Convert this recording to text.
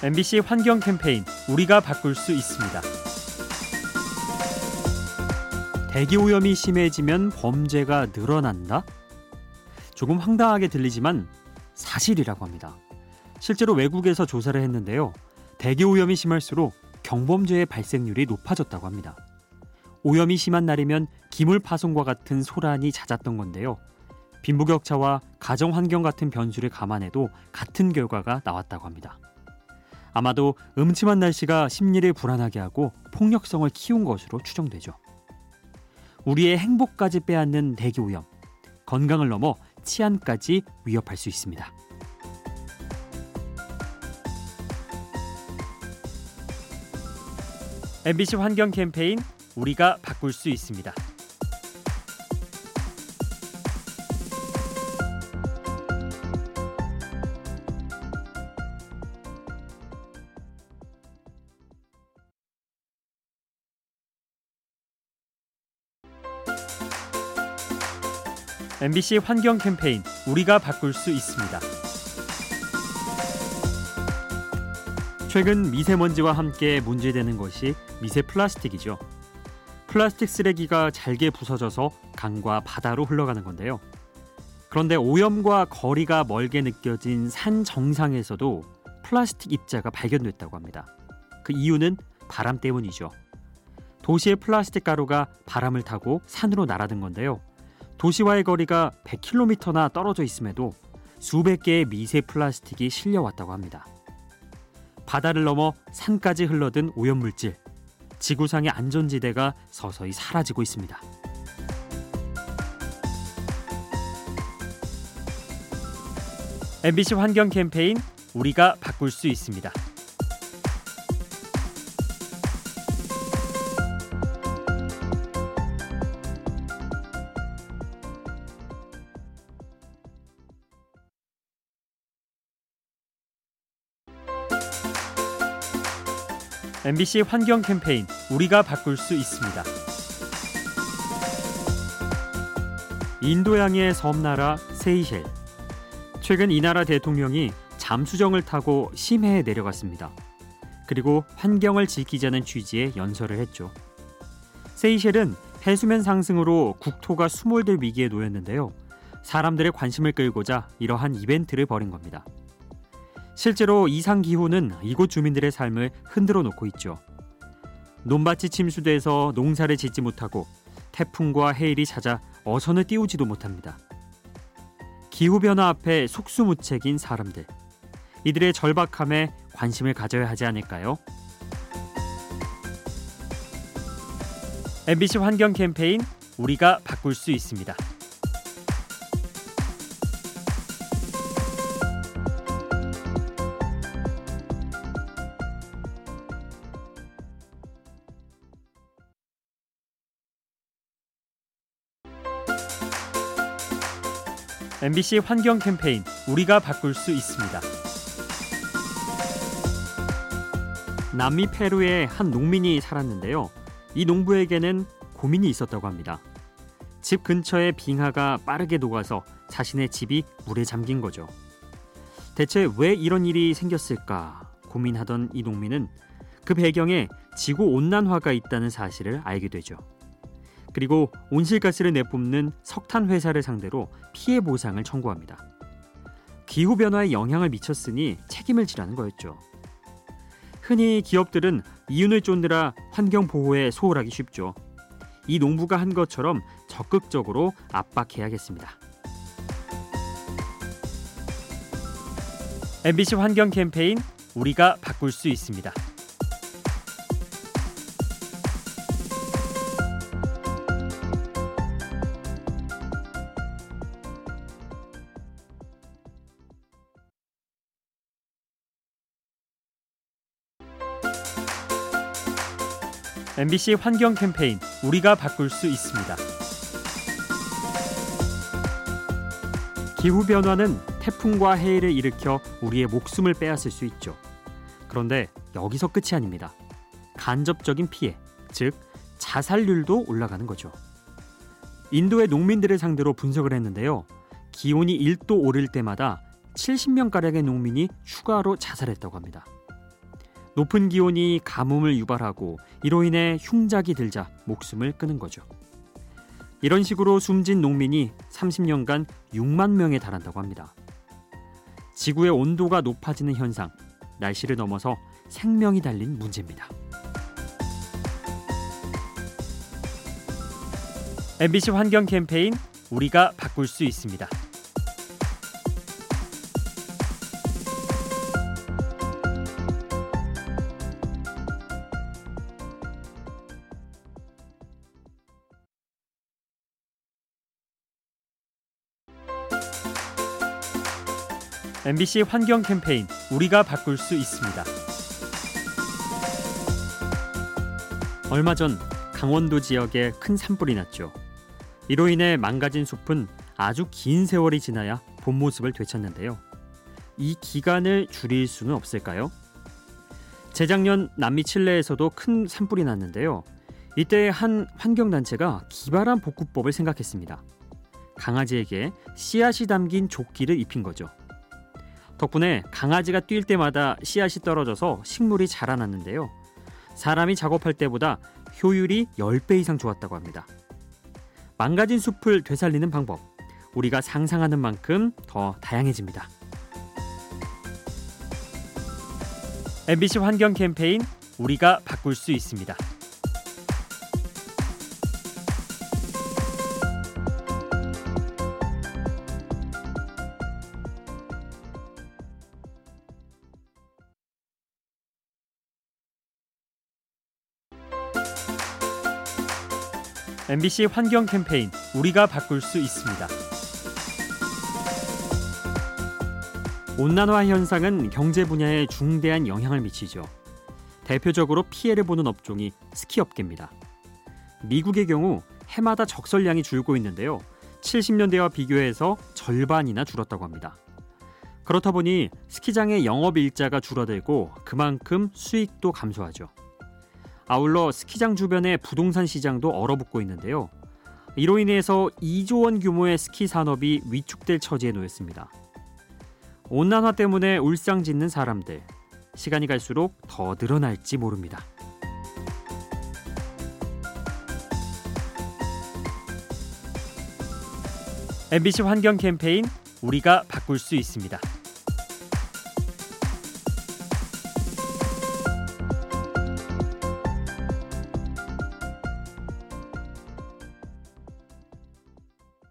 MBC 환경 캠페인 우리가 바꿀 수 있습니다. 대기 오염이 심해지면 범죄가 늘어난다? 조금 황당하게 들리지만 사실이라고 합니다. 실제로 외국에서 조사를 했는데요. 대기 오염이 심할수록 경범죄의 발생률이 높아졌다고 합니다. 오염이 심한 날이면 기물 파손과 같은 소란이 잦았던 건데요. 빈부격차와 가정 환경 같은 변수를 감안해도 같은 결과가 나왔다고 합니다. 아마도 음침한 날씨가 심리를 불안하게 하고 폭력성을 키운 것으로 추정되죠. 우리의 행복까지 빼앗는 대기 오염, 건강을 넘어 치안까지 위협할 수 있습니다. MBC 환경 캠페인 우리가 바꿀 수 있습니다. MBC 환경 캠페인 우리가 바꿀 수 있습니다. 최근 미세먼지와 함께 문제되는 것이 미세 플라스틱이죠. 플라스틱 쓰레기가 잘게 부서져서 강과 바다로 흘러가는 건데요. 그런데 오염과 거리가 멀게 느껴진 산 정상에서도 플라스틱 입자가 발견됐다고 합니다. 그 이유는 바람 때문이죠. 도시의 플라스틱 가루가 바람을 타고 산으로 날아든 건데요. 도시와의 거리가 100km나 떨어져 있음에도 수백 개의 미세 플라스틱이 실려왔다고 합니다. 바다를 넘어 산까지 흘러든 오염물질, 지구상의 안전지대가 서서히 사라지고 있습니다. MBC 환경 캠페인 우리가 바꿀 수 있습니다. MBC 환경 캠페인 우리가 바꿀 수 있습니다. 인도양의 섬나라 세이셸. 최근 이 나라 대통령이 잠수정을 타고 심해에 내려갔습니다. 그리고 환경을 지키자는 취지의 연설을 했죠. 세이셸은 해수면 상승으로 국토가 수몰될 위기에 놓였는데요. 사람들의 관심을 끌고자 이러한 이벤트를 벌인 겁니다. 실제로 이상 기후는 이곳 주민들의 삶을 흔들어 놓고 있죠. 논밭이 침수돼서 농사를 짓지 못하고 태풍과 해일이 찾아 어선을 띄우지도 못합니다. 기후 변화 앞에 속수무책인 사람들. 이들의 절박함에 관심을 가져야 하지 않을까요? MBC 환경 캠페인 우리가 바꿀 수 있습니다. MBC 환경 캠페인 우리가 바꿀 수 있습니다. 남미 페루의 한 농민이 살았는데요. 이 농부에게는 고민이 있었다고 합니다. 집 근처에 빙하가 빠르게 녹아서 자신의 집이 물에 잠긴 거죠. 대체 왜 이런 일이 생겼을까 고민하던 이 농민은 그 배경에 지구 온난화가 있다는 사실을 알게 되죠. 그리고 온실가스를 내뿜는 석탄 회사를 상대로 피해 보상을 청구합니다. 기후 변화에 영향을 미쳤으니 책임을 지라는 거였죠. 흔히 기업들은 이윤을 쫓느라 환경 보호에 소홀하기 쉽죠. 이 농부가 한 것처럼 적극적으로 압박해야겠습니다. MBC 환경 캠페인 우리가 바꿀 수 있습니다. MBC 환경 캠페인 우리가 바꿀 수 있습니다. 기후 변화는 태풍과 해일을 일으켜 우리의 목숨을 빼앗을 수 있죠. 그런데 여기서 끝이 아닙니다. 간접적인 피해, 즉 자살률도 올라가는 거죠. 인도의 농민들을 상대로 분석을 했는데요. 기온이 1도 오를 때마다 70명 가량의 농민이 추가로 자살했다고 합니다. 높은 기온이 가뭄을 유발하고 이로 인해 흉작이 들자 목숨을 끊은 거죠. 이런 식으로 숨진 농민이 30년간 6만 명에 달한다고 합니다. 지구의 온도가 높아지는 현상, 날씨를 넘어서 생명이 달린 문제입니다. MBC 환경 캠페인 우리가 바꿀 수 있습니다. MBC 환경 캠페인 우리가 바꿀 수 있습니다. 얼마 전 강원도 지역에 큰 산불이 났죠. 이로 인해 망가진 숲은 아주 긴 세월이 지나야 본 모습을 되찾는데요. 이 기간을 줄일 수는 없을까요? 재작년 남미 칠레에서도 큰 산불이 났는데요. 이때 한 환경단체가 기발한 복구법을 생각했습니다. 강아지에게 씨앗이 담긴 조끼를 입힌 거죠. 덕분에 강아지가 뛸 때마다 씨앗이 떨어져서 식물이 자라났는데요. 사람이 작업할 때보다 효율이 10배 이상 좋았다고 합니다. 망가진 숲을 되살리는 방법. 우리가 상상하는 만큼 더 다양해집니다. MBC 환경 캠페인 우리가 바꿀 수 있습니다. MBC 환경 캠페인 우리가 바꿀 수 있습니다. 온난화 현상은 경제 분야에 중대한 영향을 미치죠. 대표적으로 피해를 보는 업종이 스키 업계입니다. 미국의 경우 해마다 적설량이 줄고 있는데요. 70년대와 비교해서 절반이나 줄었다고 합니다. 그렇다 보니 스키장의 영업 일자가 줄어들고 그만큼 수익도 감소하죠. 아울러 스키장 주변의 부동산 시장도 얼어붙고 있는데요. 이로 인해서 2조 원 규모의 스키 산업이 위축될 처지에 놓였습니다. 온난화 때문에 울상 짓는 사람들, 시간이 갈수록 더 늘어날지 모릅니다. MBC 환경 캠페인 우리가 바꿀 수 있습니다.